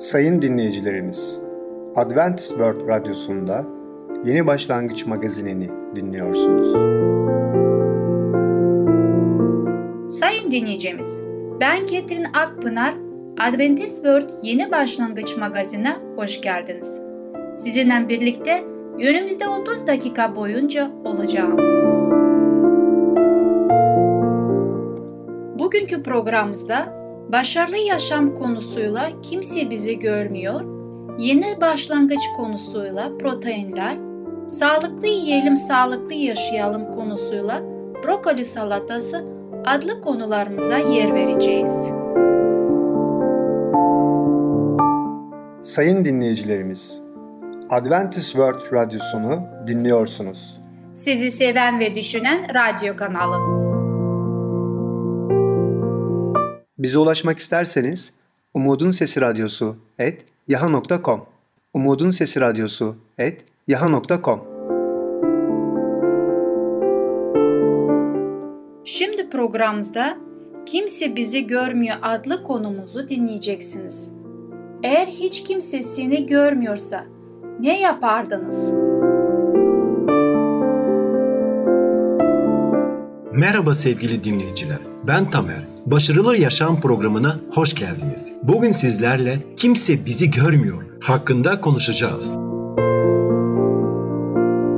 Sayın dinleyicilerimiz, Adventist World Radyosu'nda Yeni Başlangıç magazinini dinliyorsunuz. Sayın dinleyicimiz, ben Ketrin Akpınar, Adventist World Yeni Başlangıç magazine hoş geldiniz. Sizinle birlikte önümüzde 30 dakika boyunca olacağım. Bugünkü programımızda başarılı yaşam konusuyla kimse bizi görmüyor, yeni başlangıç konusuyla proteinler, sağlıklı yiyelim sağlıklı yaşayalım konusuyla brokoli salatası adlı konularımıza yer vereceğiz. Sayın dinleyicilerimiz, Adventist World Radyosunu dinliyorsunuz. Sizi seven ve düşünen radyo kanalı. Bize ulaşmak isterseniz Umutun Sesi Radyosu et yaha.com Umutun Sesi Radyosu et yaha.com Şimdi programımızda Kimse Bizi Görmüyor adlı konumuzu dinleyeceksiniz. Eğer hiç kimse seni görmüyorsa ne yapardınız? Merhaba sevgili dinleyiciler. Ben Tamer. Başarılı Yaşam programına hoş geldiniz. Bugün sizlerle Kimse Bizi Görmüyor hakkında konuşacağız.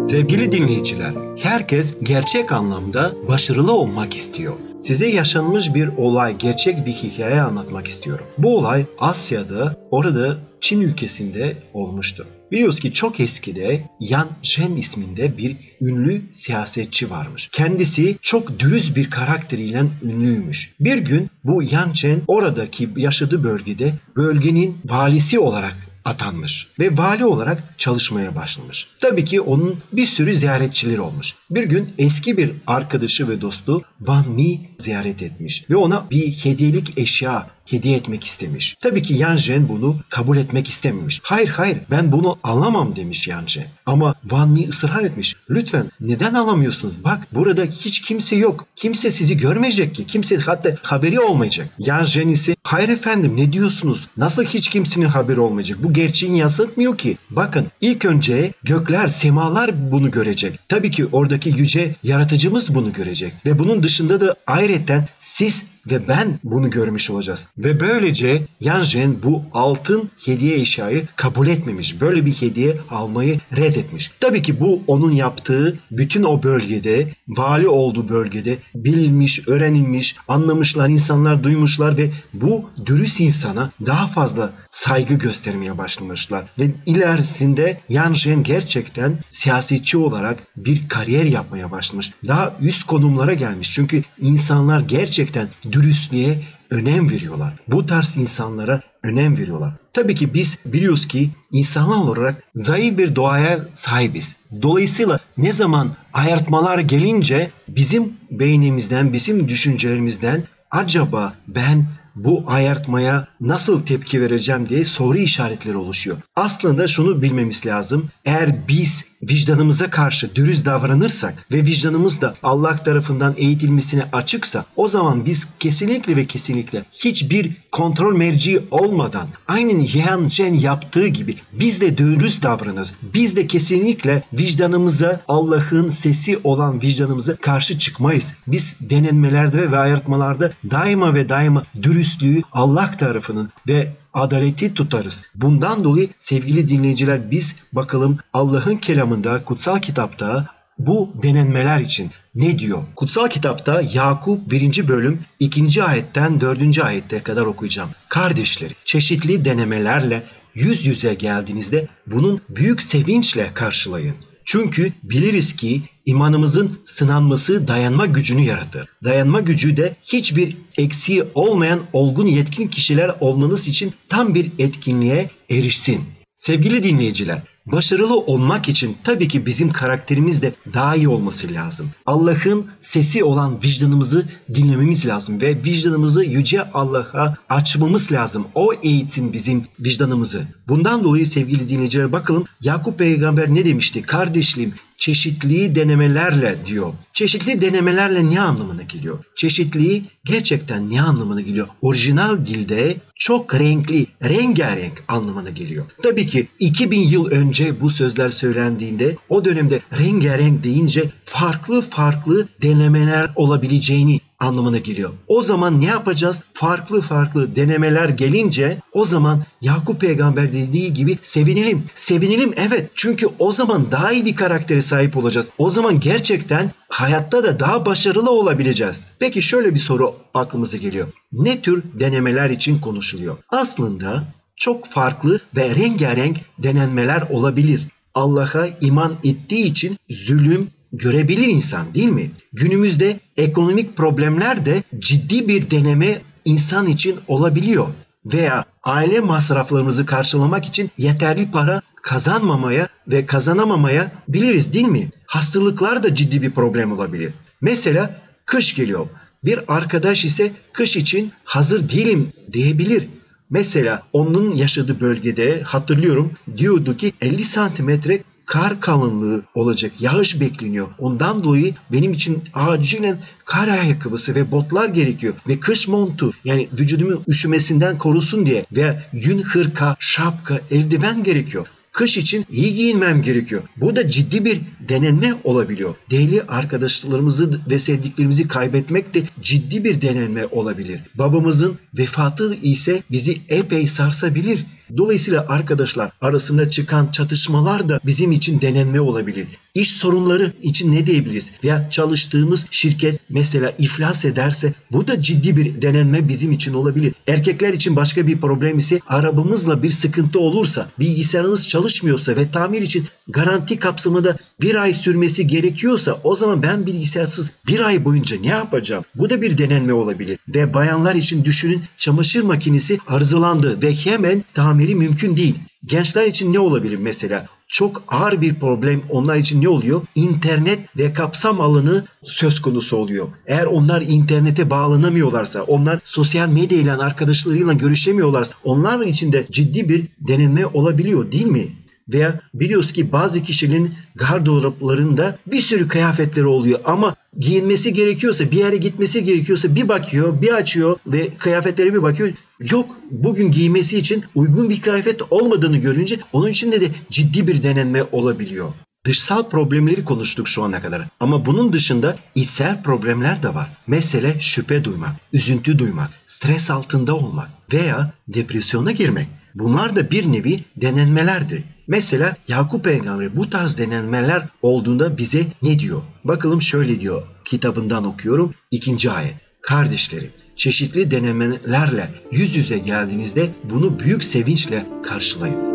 Sevgili dinleyiciler, herkes gerçek anlamda başarılı olmak istiyor. Size yaşanmış bir olay, gerçek bir hikaye anlatmak istiyorum. Bu olay Asya'da, orada Çin ülkesinde olmuştu. Biliyoruz ki çok eskide Yan Zhen isminde bir ünlü siyasetçi varmış. Kendisi çok dürüst bir karakteriyle ünlüymüş. Bir gün bu Yan Zhen oradaki yaşadığı bölgede bölgenin valisi olarak atanmış ve vali olarak çalışmaya başlamış. Tabii ki onun bir sürü ziyaretçileri olmuş. Bir gün eski bir arkadaşı ve dostu Van Mi ziyaret etmiş ve ona bir hediyelik eşya hediye etmek istemiş. Tabii ki Yan Zhen bunu kabul etmek istememiş. Hayır hayır ben bunu alamam demiş Yan Zhen. Ama Van Mi ısrar etmiş. Lütfen neden alamıyorsunuz? Bak burada hiç kimse yok. Kimse sizi görmeyecek ki. Kimse hatta haberi olmayacak. Yan Zhen ise hayır efendim ne diyorsunuz? Nasıl hiç kimsenin haberi olmayacak? Bu gerçeğini yansıtmıyor ki. Bakın ilk önce gökler, semalar bunu görecek. Tabii ki oradaki yüce yaratıcımız bunu görecek. Ve bunun dışında da ayrıca siz ve ben bunu görmüş olacağız. Ve böylece Yanjen bu altın hediye eşyayı kabul etmemiş. Böyle bir hediye almayı reddetmiş. Tabii ki bu onun yaptığı bütün o bölgede, vali olduğu bölgede bilinmiş, öğrenilmiş, anlamışlar, insanlar duymuşlar ve bu dürüst insana daha fazla saygı göstermeye başlamışlar. Ve ilerisinde Yanjen gerçekten siyasetçi olarak bir kariyer yapmaya başlamış. Daha üst konumlara gelmiş. Çünkü insanlar gerçekten dürüstlüğe önem veriyorlar. Bu tarz insanlara önem veriyorlar. Tabii ki biz biliyoruz ki insanlar olarak zayıf bir doğaya sahibiz. Dolayısıyla ne zaman ayartmalar gelince bizim beynimizden, bizim düşüncelerimizden acaba ben bu ayartmaya nasıl tepki vereceğim diye soru işaretleri oluşuyor. Aslında şunu bilmemiz lazım. Eğer biz vicdanımıza karşı dürüst davranırsak ve vicdanımız da Allah tarafından eğitilmesine açıksa o zaman biz kesinlikle ve kesinlikle hiçbir kontrol merci olmadan aynen Yehan Jen yaptığı gibi biz de dürüst davranırız. Biz de kesinlikle vicdanımıza Allah'ın sesi olan vicdanımıza karşı çıkmayız. Biz denenmelerde ve ayartmalarda daima ve daima dürüstlüğü Allah tarafının ve adaleti tutarız. Bundan dolayı sevgili dinleyiciler biz bakalım Allah'ın kelamında, kutsal kitapta bu denenmeler için ne diyor? Kutsal kitapta Yakup 1. bölüm 2. ayetten 4. ayette kadar okuyacağım. Kardeşleri çeşitli denemelerle yüz yüze geldiğinizde bunun büyük sevinçle karşılayın. Çünkü biliriz ki imanımızın sınanması dayanma gücünü yaratır. Dayanma gücü de hiçbir eksiği olmayan olgun yetkin kişiler olmanız için tam bir etkinliğe erişsin. Sevgili dinleyiciler, Başarılı olmak için tabii ki bizim karakterimiz de daha iyi olması lazım. Allah'ın sesi olan vicdanımızı dinlememiz lazım ve vicdanımızı yüce Allah'a açmamız lazım. O eğitsin bizim vicdanımızı. Bundan dolayı sevgili dinleyiciler bakalım Yakup peygamber ne demişti? Kardeşliğim çeşitli denemelerle diyor. Çeşitli denemelerle ne anlamına geliyor? Çeşitliği gerçekten ne anlamına geliyor? Orijinal dilde çok renkli, rengarenk anlamına geliyor. Tabii ki 2000 yıl önce bu sözler söylendiğinde o dönemde rengarenk deyince farklı farklı denemeler olabileceğini anlamına geliyor. O zaman ne yapacağız? Farklı farklı denemeler gelince o zaman Yakup peygamber dediği gibi sevinelim. Sevinelim evet çünkü o zaman daha iyi bir karaktere sahip olacağız. O zaman gerçekten hayatta da daha başarılı olabileceğiz. Peki şöyle bir soru aklımıza geliyor. Ne tür denemeler için konuşuluyor? Aslında çok farklı ve rengarenk denenmeler olabilir. Allah'a iman ettiği için zulüm, görebilir insan değil mi? Günümüzde ekonomik problemler de ciddi bir deneme insan için olabiliyor. Veya aile masraflarımızı karşılamak için yeterli para kazanmamaya ve kazanamamaya biliriz değil mi? Hastalıklar da ciddi bir problem olabilir. Mesela kış geliyor. Bir arkadaş ise kış için hazır değilim diyebilir. Mesela onun yaşadığı bölgede hatırlıyorum diyordu ki 50 santimetre kar kalınlığı olacak. Yağış bekleniyor. Ondan dolayı benim için acilen kar ayakkabısı ve botlar gerekiyor. Ve kış montu yani vücudumu üşümesinden korusun diye veya yün hırka, şapka, eldiven gerekiyor. Kış için iyi giyinmem gerekiyor. Bu da ciddi bir denenme olabiliyor. Değerli arkadaşlarımızı ve sevdiklerimizi kaybetmek de ciddi bir denenme olabilir. Babamızın vefatı ise bizi epey sarsabilir. Dolayısıyla arkadaşlar arasında çıkan çatışmalar da bizim için denenme olabilir. İş sorunları için ne diyebiliriz? Veya çalıştığımız şirket mesela iflas ederse bu da ciddi bir denenme bizim için olabilir. Erkekler için başka bir problem ise arabamızla bir sıkıntı olursa, bilgisayarınız çalışmıyorsa ve tamir için garanti kapsamında bir ay sürmesi gerekiyorsa o zaman ben bilgisayarsız bir ay boyunca ne yapacağım? Bu da bir denenme olabilir. Ve bayanlar için düşünün çamaşır makinesi arızalandı ve hemen tamiri mümkün değil. Gençler için ne olabilir mesela? Çok ağır bir problem onlar için ne oluyor? İnternet ve kapsam alanı söz konusu oluyor. Eğer onlar internete bağlanamıyorlarsa, onlar sosyal medya ile arkadaşlarıyla görüşemiyorlarsa onlar için de ciddi bir denenme olabiliyor değil mi? Veya biliyoruz ki bazı kişinin gardıroplarında bir sürü kıyafetleri oluyor ama giyinmesi gerekiyorsa bir yere gitmesi gerekiyorsa bir bakıyor bir açıyor ve kıyafetleri bir bakıyor yok bugün giymesi için uygun bir kıyafet olmadığını görünce onun için de ciddi bir denenme olabiliyor. Dışsal problemleri konuştuk şu ana kadar ama bunun dışında içsel problemler de var. Mesele şüphe duymak, üzüntü duymak, stres altında olmak veya depresyona girmek. Bunlar da bir nevi denenmelerdir. Mesela Yakup Peygamber bu tarz denenmeler olduğunda bize ne diyor? Bakalım şöyle diyor kitabından okuyorum ikinci ayet. Kardeşlerim çeşitli denemelerle yüz yüze geldiğinizde bunu büyük sevinçle karşılayın.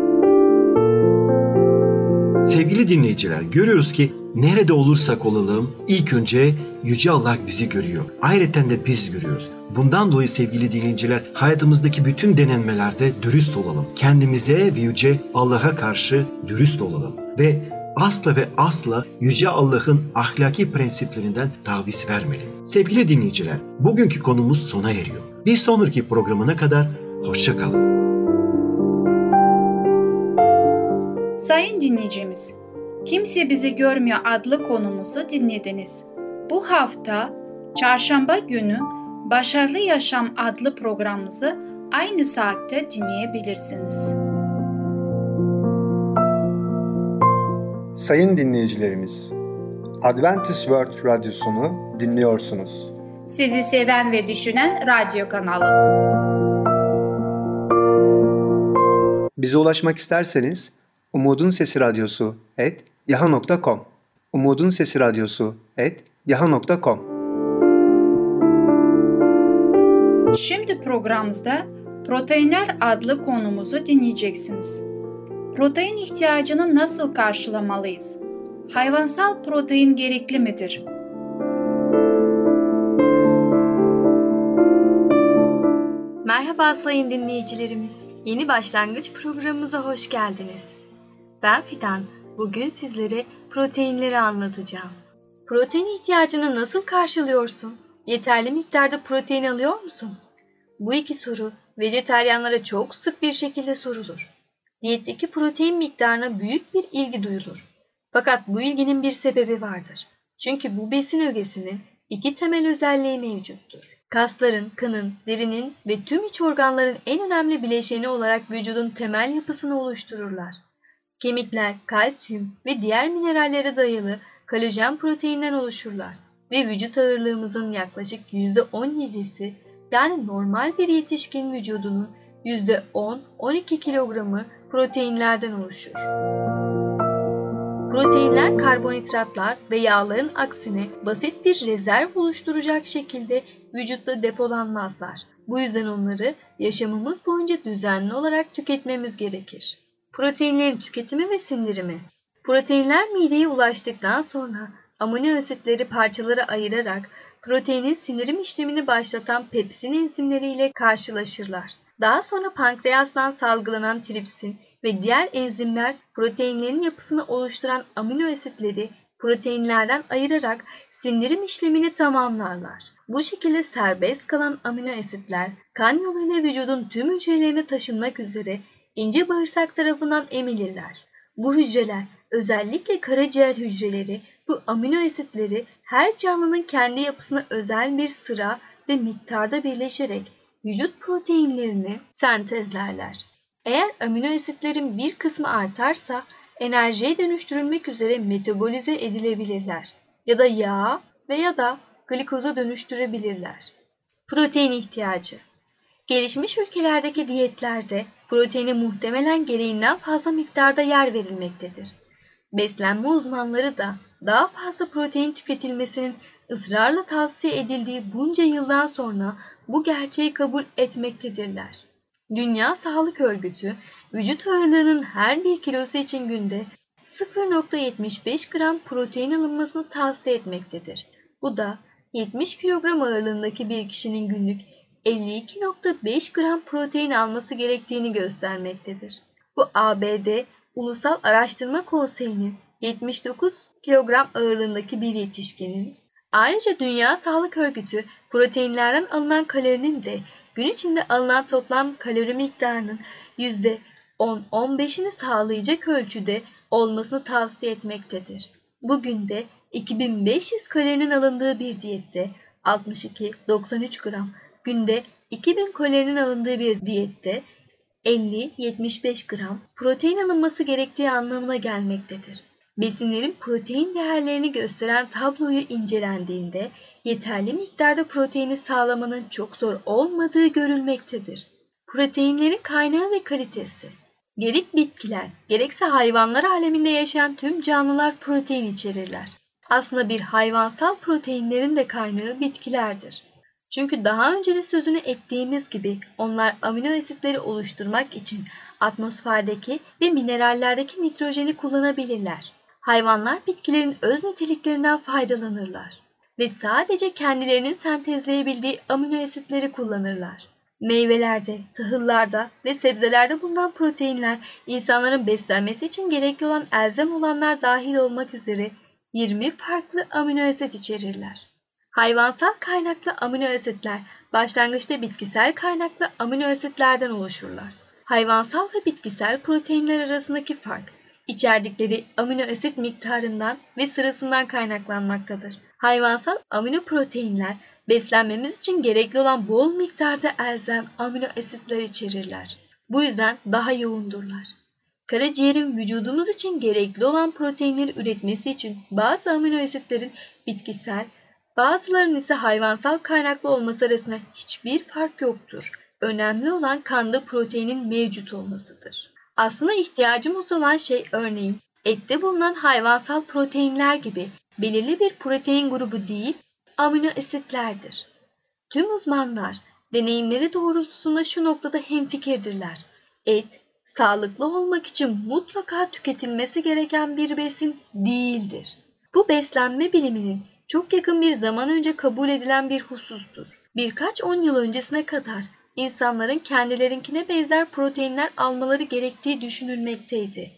Sevgili dinleyiciler görüyoruz ki nerede olursak olalım ilk önce Yüce Allah bizi görüyor. Ayrıca de biz görüyoruz. Bundan dolayı sevgili dinleyiciler hayatımızdaki bütün denenmelerde dürüst olalım. Kendimize ve Yüce Allah'a karşı dürüst olalım. Ve asla ve asla Yüce Allah'ın ahlaki prensiplerinden taviz vermeyelim. Sevgili dinleyiciler bugünkü konumuz sona eriyor. Bir sonraki programına kadar hoşçakalın. Sayın dinleyicimiz, Kimse Bizi Görmüyor adlı konumuzu dinlediniz. Bu hafta çarşamba günü Başarılı Yaşam adlı programımızı aynı saatte dinleyebilirsiniz. Sayın dinleyicilerimiz, Adventist World Radyosunu dinliyorsunuz. Sizi seven ve düşünen radyo kanalı. Bize ulaşmak isterseniz Umutun Sesi Radyosu et yaha.com Umutun Sesi Radyosu et yaha.com Şimdi programımızda Proteinler adlı konumuzu dinleyeceksiniz. Protein ihtiyacını nasıl karşılamalıyız? Hayvansal protein gerekli midir? Merhaba sayın dinleyicilerimiz. Yeni başlangıç programımıza hoş geldiniz. Ben Fidan. Bugün sizlere proteinleri anlatacağım. Protein ihtiyacını nasıl karşılıyorsun? Yeterli miktarda protein alıyor musun? Bu iki soru vejeteryanlara çok sık bir şekilde sorulur. Diyetteki protein miktarına büyük bir ilgi duyulur. Fakat bu ilginin bir sebebi vardır. Çünkü bu besin ögesinin iki temel özelliği mevcuttur. Kasların, kanın, derinin ve tüm iç organların en önemli bileşeni olarak vücudun temel yapısını oluştururlar. Kemikler, kalsiyum ve diğer minerallere dayalı kolajen proteinden oluşurlar ve vücut ağırlığımızın yaklaşık %17'si yani normal bir yetişkin vücudunun %10-12 kilogramı proteinlerden oluşur. Proteinler karbonhidratlar ve yağların aksine basit bir rezerv oluşturacak şekilde vücutta depolanmazlar. Bu yüzden onları yaşamımız boyunca düzenli olarak tüketmemiz gerekir. Proteinlerin tüketimi ve sindirimi Proteinler mideye ulaştıktan sonra amino asitleri parçalara ayırarak proteinin sindirim işlemini başlatan pepsin enzimleriyle karşılaşırlar. Daha sonra pankreastan salgılanan tripsin ve diğer enzimler proteinlerin yapısını oluşturan amino asitleri proteinlerden ayırarak sindirim işlemini tamamlarlar. Bu şekilde serbest kalan amino asitler kan yoluyla vücudun tüm hücrelerine taşınmak üzere ince bağırsak tarafından emilirler. Bu hücreler özellikle karaciğer hücreleri bu amino asitleri her canlının kendi yapısına özel bir sıra ve miktarda birleşerek vücut proteinlerini sentezlerler. Eğer amino asitlerin bir kısmı artarsa enerjiye dönüştürülmek üzere metabolize edilebilirler ya da yağ veya da glikoza dönüştürebilirler. Protein ihtiyacı Gelişmiş ülkelerdeki diyetlerde proteine muhtemelen gereğinden fazla miktarda yer verilmektedir. Beslenme uzmanları da daha fazla protein tüketilmesinin ısrarla tavsiye edildiği bunca yıldan sonra bu gerçeği kabul etmektedirler. Dünya Sağlık Örgütü, vücut ağırlığının her bir kilosu için günde 0.75 gram protein alınmasını tavsiye etmektedir. Bu da 70 kilogram ağırlığındaki bir kişinin günlük 52.5 gram protein alması gerektiğini göstermektedir. Bu ABD Ulusal Araştırma Konseyi'nin 79 kilogram ağırlığındaki bir yetişkinin, ayrıca Dünya Sağlık Örgütü proteinlerden alınan kalorinin de gün içinde alınan toplam kalori miktarının %10-15'ini sağlayacak ölçüde olmasını tavsiye etmektedir. Bugün de 2500 kalorinin alındığı bir diyette 62-93 gram, günde 2000 kalorinin alındığı bir diyette 50-75 gram protein alınması gerektiği anlamına gelmektedir. Besinlerin protein değerlerini gösteren tabloyu incelendiğinde yeterli miktarda proteini sağlamanın çok zor olmadığı görülmektedir. Proteinlerin kaynağı ve kalitesi Gerek bitkiler, gerekse hayvanlar aleminde yaşayan tüm canlılar protein içerirler. Aslında bir hayvansal proteinlerin de kaynağı bitkilerdir. Çünkü daha önce de sözünü ettiğimiz gibi onlar amino asitleri oluşturmak için atmosferdeki ve minerallerdeki nitrojeni kullanabilirler. Hayvanlar bitkilerin öz niteliklerinden faydalanırlar ve sadece kendilerinin sentezleyebildiği amino asitleri kullanırlar. Meyvelerde, tahıllarda ve sebzelerde bulunan proteinler insanların beslenmesi için gerekli olan elzem olanlar dahil olmak üzere 20 farklı amino asit içerirler. Hayvansal kaynaklı amino asitler başlangıçta bitkisel kaynaklı amino asitlerden oluşurlar. Hayvansal ve bitkisel proteinler arasındaki fark içerdikleri amino asit miktarından ve sırasından kaynaklanmaktadır. Hayvansal amino proteinler beslenmemiz için gerekli olan bol miktarda elzem amino asitler içerirler. Bu yüzden daha yoğundurlar. Karaciğerin vücudumuz için gerekli olan proteinleri üretmesi için bazı amino asitlerin bitkisel, bazılarının ise hayvansal kaynaklı olması arasında hiçbir fark yoktur. Önemli olan kanda proteinin mevcut olmasıdır. Aslında ihtiyacımız olan şey örneğin ette bulunan hayvansal proteinler gibi belirli bir protein grubu değil, amino asitlerdir. Tüm uzmanlar deneyimleri doğrultusunda şu noktada hemfikirdirler. Et, sağlıklı olmak için mutlaka tüketilmesi gereken bir besin değildir. Bu beslenme biliminin çok yakın bir zaman önce kabul edilen bir husustur. Birkaç on yıl öncesine kadar insanların kendilerinkine benzer proteinler almaları gerektiği düşünülmekteydi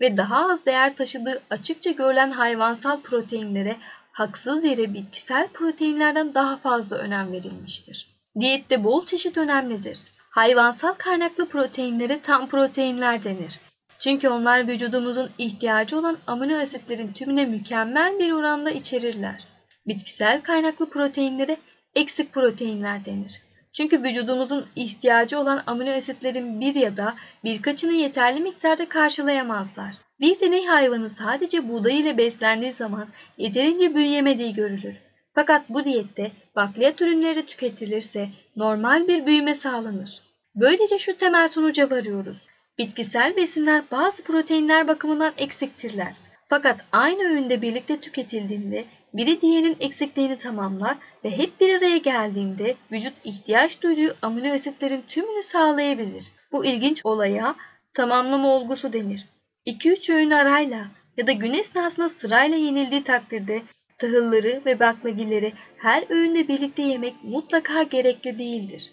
ve daha az değer taşıdığı açıkça görülen hayvansal proteinlere haksız yere bitkisel proteinlerden daha fazla önem verilmiştir. Diyette bol çeşit önemlidir. Hayvansal kaynaklı proteinlere tam proteinler denir. Çünkü onlar vücudumuzun ihtiyacı olan amino asitlerin tümüne mükemmel bir oranda içerirler. Bitkisel kaynaklı proteinlere eksik proteinler denir. Çünkü vücudumuzun ihtiyacı olan amino asitlerin bir ya da birkaçını yeterli miktarda karşılayamazlar. Bir deney hayvanı sadece buğday ile beslendiği zaman yeterince büyüyemediği görülür. Fakat bu diyette bakliyat ürünleri tüketilirse normal bir büyüme sağlanır. Böylece şu temel sonuca varıyoruz. Bitkisel besinler bazı proteinler bakımından eksiktirler. Fakat aynı öğünde birlikte tüketildiğinde biri diğerinin eksikliğini tamamlar ve hep bir araya geldiğinde vücut ihtiyaç duyduğu amino asitlerin tümünü sağlayabilir. Bu ilginç olaya tamamlama olgusu denir. 2-3 öğün arayla ya da gün esnasında sırayla yenildiği takdirde tahılları ve baklagilleri her öğünde birlikte yemek mutlaka gerekli değildir.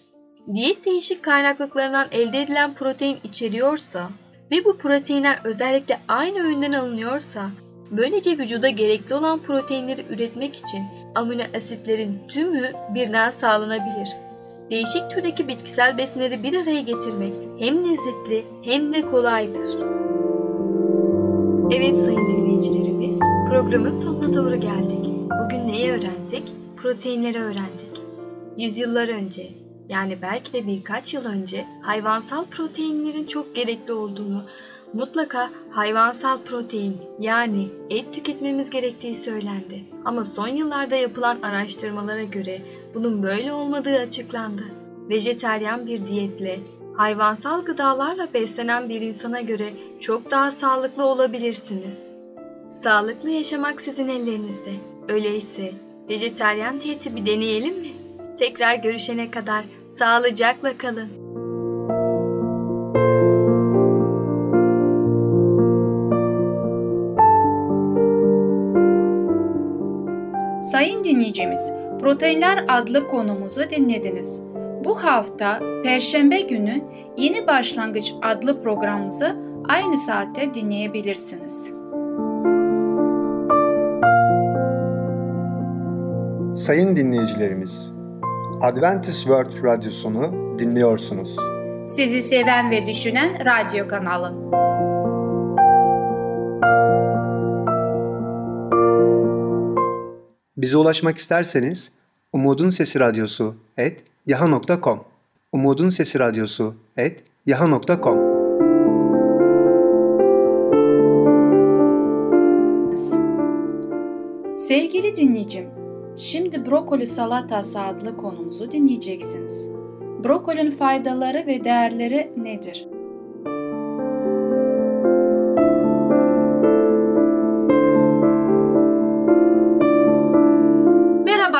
Diyet değişik kaynaklıklarından elde edilen protein içeriyorsa ve bu proteinler özellikle aynı öğünden alınıyorsa böylece vücuda gerekli olan proteinleri üretmek için amino asitlerin tümü birden sağlanabilir. Değişik türdeki bitkisel besinleri bir araya getirmek hem lezzetli hem de kolaydır. Evet sayın dinleyicilerimiz, programın sonuna doğru geldik. Bugün neyi öğrendik? Proteinleri öğrendik. Yüzyıllar önce, yani belki de birkaç yıl önce hayvansal proteinlerin çok gerekli olduğunu, mutlaka hayvansal protein yani et tüketmemiz gerektiği söylendi. Ama son yıllarda yapılan araştırmalara göre bunun böyle olmadığı açıklandı. Vejeteryan bir diyetle hayvansal gıdalarla beslenen bir insana göre çok daha sağlıklı olabilirsiniz. Sağlıklı yaşamak sizin ellerinizde. Öyleyse vejeteryan diyeti bir deneyelim mi? Tekrar görüşene kadar sağlıcakla kalın. Sayın dinleyicimiz, Proteinler adlı konumuzu dinlediniz. Bu hafta Perşembe günü Yeni Başlangıç adlı programımızı aynı saatte dinleyebilirsiniz. Sayın dinleyicilerimiz, Adventist World Radyosunu dinliyorsunuz. Sizi seven ve düşünen radyo kanalı. Bize ulaşmak isterseniz Umutun Sesi Radyosu et yaha.com Umutun Sesi Radyosu et yaha.com Sevgili dinleyicim, şimdi brokoli salatası adlı konumuzu dinleyeceksiniz. Brokolinin faydaları ve değerleri nedir?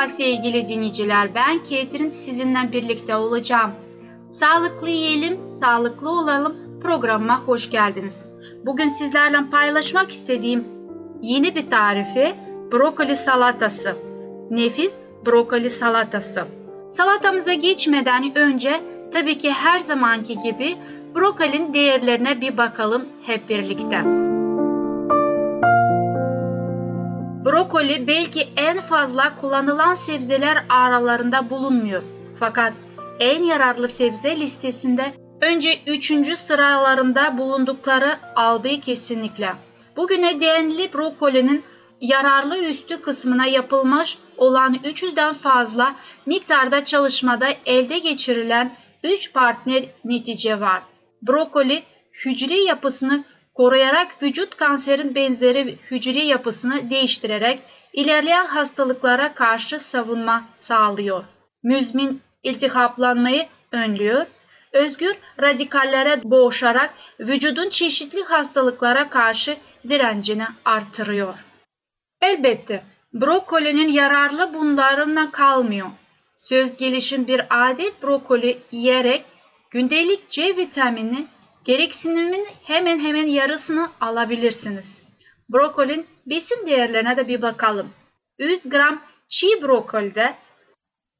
Merhaba sevgili dinleyiciler, ben Ketrin sizinle birlikte olacağım. Sağlıklı yiyelim, sağlıklı olalım programıma hoş geldiniz. Bugün sizlerle paylaşmak istediğim yeni bir tarifi brokoli salatası. Nefis brokoli salatası. Salatamıza geçmeden önce tabii ki her zamanki gibi brokolinin değerlerine bir bakalım hep birlikte. Brokoli belki en fazla kullanılan sebzeler aralarında bulunmuyor. Fakat en yararlı sebze listesinde önce 3. sıralarında bulundukları aldığı kesinlikle. Bugüne değinli brokolinin yararlı üstü kısmına yapılmış olan 300'den fazla miktarda çalışmada elde geçirilen 3 partner netice var. Brokoli hücre yapısını koruyarak vücut kanserin benzeri hücre yapısını değiştirerek ilerleyen hastalıklara karşı savunma sağlıyor. Müzmin iltihaplanmayı önlüyor. Özgür radikallere boğuşarak vücudun çeşitli hastalıklara karşı direncini artırıyor. Elbette brokolinin yararlı bunlarından kalmıyor. Söz gelişim bir adet brokoli yiyerek gündelik C vitamini gereksiniminin hemen hemen yarısını alabilirsiniz. Brokolin besin değerlerine de bir bakalım. 100 gram çiğ brokolide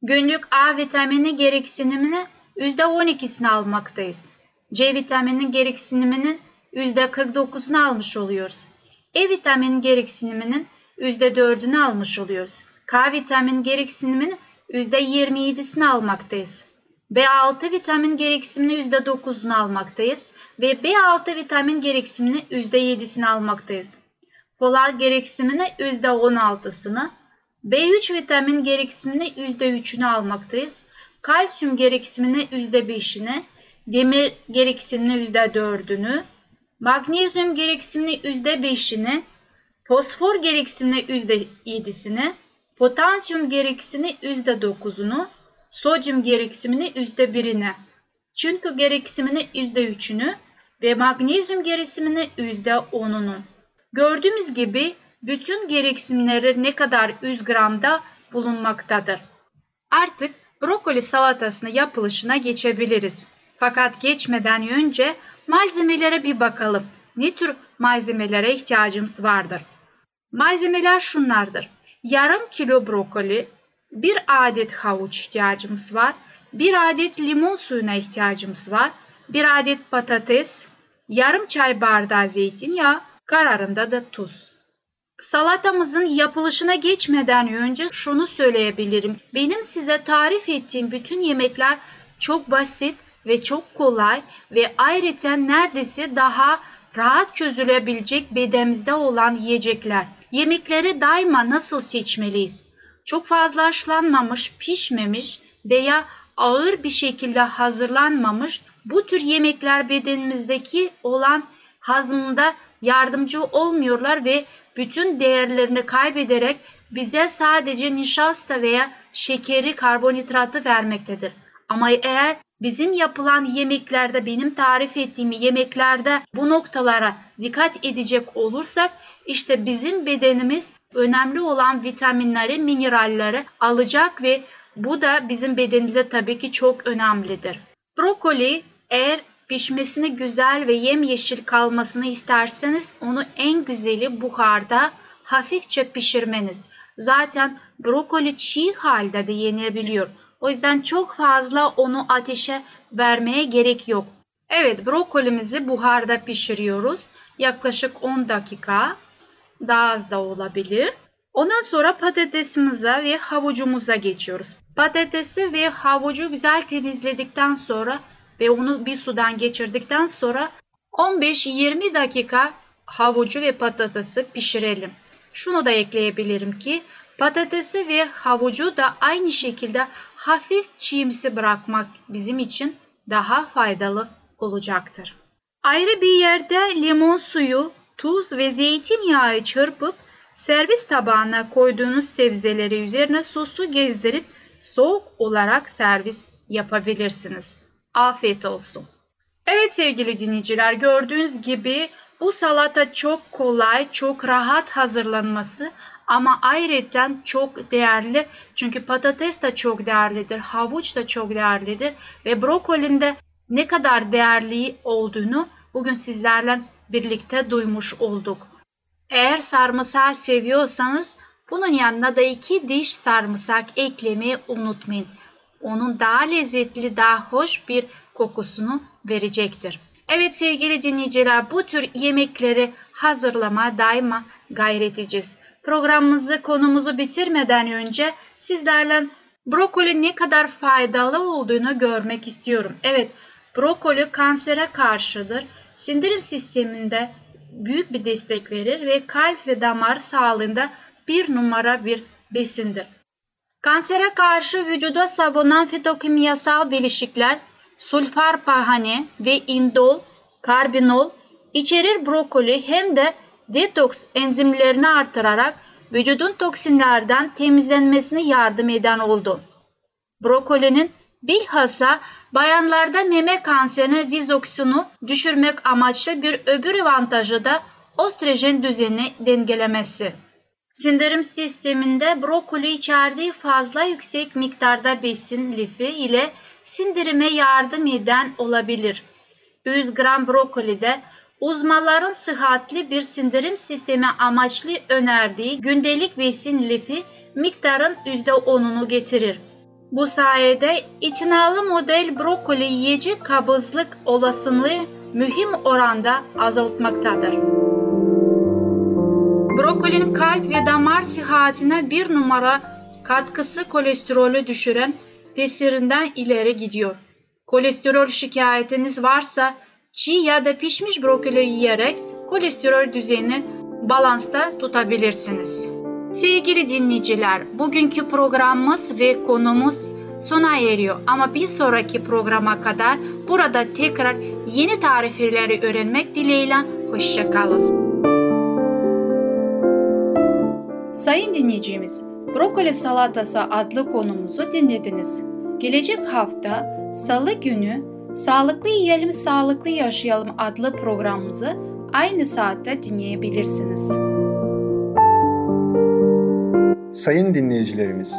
günlük A vitamini gereksinimini %12'sini almaktayız. C vitamininin gereksiniminin %49'unu almış oluyoruz. E vitamini gereksiniminin %4'ünü almış oluyoruz. K vitamini gereksiniminin %27'sini almaktayız. B6 vitamin gereksinimini %9'unu almaktayız ve B6 vitamin gereksinimini %7'sini almaktayız. Folat gereksinimini %16'sını, B3 vitamin gereksinimini %3'ünü almaktayız. Kalsiyum gereksinimini %5'ini, demir gereksinimini %4'ünü, magnezyum gereksinimini %5'ini, fosfor gereksinimini %7'sini, potasyum gereksinimini %9'unu, sodyum gereksinimini %1'ini, çinko gereksinimini %3'ünü ve magnezyum gereksinimini %10'unu. Gördüğümüz gibi bütün gereksinimleri ne kadar 100 gramda bulunmaktadır. Artık brokoli salatasını yapılışına geçebiliriz. Fakat geçmeden önce malzemelere bir bakalım. Ne tür malzemelere ihtiyacımız vardır? Malzemeler şunlardır. Yarım kilo brokoli, bir adet havuç ihtiyacımız var. Bir adet limon suyuna ihtiyacımız var. Bir adet patates, yarım çay bardağı zeytinyağı, kararında da tuz. Salatamızın yapılışına geçmeden önce şunu söyleyebilirim. Benim size tarif ettiğim bütün yemekler çok basit ve çok kolay ve ayrıca neredeyse daha rahat çözülebilecek bedenimizde olan yiyecekler. Yemekleri daima nasıl seçmeliyiz? Çok fazla haşlanmamış, pişmemiş veya ağır bir şekilde hazırlanmamış bu tür yemekler bedenimizdeki olan hazmında yardımcı olmuyorlar ve bütün değerlerini kaybederek bize sadece nişasta veya şekeri, karbonhidratı vermektedir. Ama eğer bizim yapılan yemeklerde, benim tarif ettiğim yemeklerde bu noktalara dikkat edecek olursak işte bizim bedenimiz önemli olan vitaminleri, mineralleri alacak ve bu da bizim bedenimize tabii ki çok önemlidir. Brokoli eğer pişmesini güzel ve yemyeşil kalmasını isterseniz onu en güzeli buharda hafifçe pişirmeniz. Zaten brokoli çiğ halde de yenebiliyor. O yüzden çok fazla onu ateşe vermeye gerek yok. Evet brokolimizi buharda pişiriyoruz. Yaklaşık 10 dakika. Daha az da olabilir. Ondan sonra patatesimize ve havucumuza geçiyoruz. Patatesi ve havucu güzel temizledikten sonra ve onu bir sudan geçirdikten sonra 15-20 dakika havucu ve patatesi pişirelim. Şunu da ekleyebilirim ki patatesi ve havucu da aynı şekilde hafif çiğimsi bırakmak bizim için daha faydalı olacaktır. Ayrı bir yerde limon suyu, tuz ve zeytinyağı çırpıp servis tabağına koyduğunuz sebzeleri üzerine sosu gezdirip soğuk olarak servis yapabilirsiniz. Afiyet olsun. Evet sevgili dinleyiciler gördüğünüz gibi bu salata çok kolay, çok rahat hazırlanması ama ayrıca çok değerli. Çünkü patates de çok değerlidir, havuç da çok değerlidir ve brokolinde ne kadar değerli olduğunu bugün sizlerle birlikte duymuş olduk. Eğer sarımsağı seviyorsanız bunun yanına da iki diş sarımsak eklemeyi unutmayın. Onun daha lezzetli, daha hoş bir kokusunu verecektir. Evet sevgili dinleyiciler bu tür yemekleri hazırlama daima gayret edeceğiz. Programımızı konumuzu bitirmeden önce sizlerle brokoli ne kadar faydalı olduğunu görmek istiyorum. Evet brokoli kansere karşıdır. Sindirim sisteminde büyük bir destek verir ve kalp ve damar sağlığında bir numara bir besindir. Kansere karşı vücuda savunan fitokimyasal bileşikler sulfarpahane ve indol, karbinol içerir brokoli hem de detoks enzimlerini artırarak vücudun toksinlerden temizlenmesine yardım eden oldu. Brokolinin bilhassa bayanlarda meme kanserine dizoksinu düşürmek amaçlı bir öbür avantajı da ostrojen düzenini dengelemesi. Sindirim sisteminde brokoli içerdiği fazla yüksek miktarda besin lifi ile sindirime yardım eden olabilir. 100 gram brokolide uzmanların sıhhatli bir sindirim sistemi amaçlı önerdiği gündelik besin lifi miktarın %10'unu getirir. Bu sayede itinalı model brokoli yiyecek kabızlık olasılığı mühim oranda azaltmaktadır. Brokolinin kalp ve damar sıhhatine bir numara katkısı kolesterolü düşüren tesirinden ileri gidiyor. Kolesterol şikayetiniz varsa çiğ ya da pişmiş brokoli yiyerek kolesterol düzeyini balansta tutabilirsiniz. Sevgili dinleyiciler, bugünkü programımız ve konumuz sona eriyor ama bir sonraki programa kadar burada tekrar yeni tarifleri öğrenmek dileğiyle hoşçakalın. Sayın dinleyicimiz, brokoli salatası adlı konumuzu dinlediniz. Gelecek hafta Salı günü Sağlıklı Yiyelim Sağlıklı Yaşayalım adlı programımızı aynı saatte dinleyebilirsiniz. Sayın dinleyicilerimiz,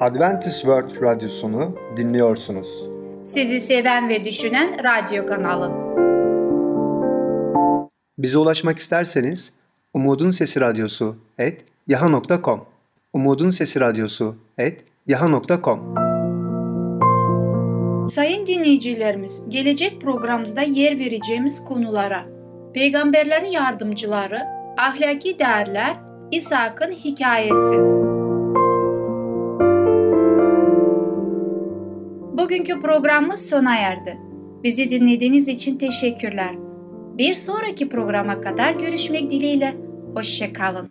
Adventist World Radyosunu dinliyorsunuz. Sizi seven ve düşünen radyo kanalı. Bize ulaşmak isterseniz Umutun Sesi Radyosu et yaha.com Umutun Sesi Radyosu et yaha.com Sayın dinleyicilerimiz, gelecek programımızda yer vereceğimiz konulara Peygamberlerin yardımcıları, ahlaki değerler, İshak'ın hikayesi. Bugünkü programımız sona erdi. Bizi dinlediğiniz için teşekkürler. Bir sonraki programa kadar görüşmek dileğiyle. Hoşçakalın.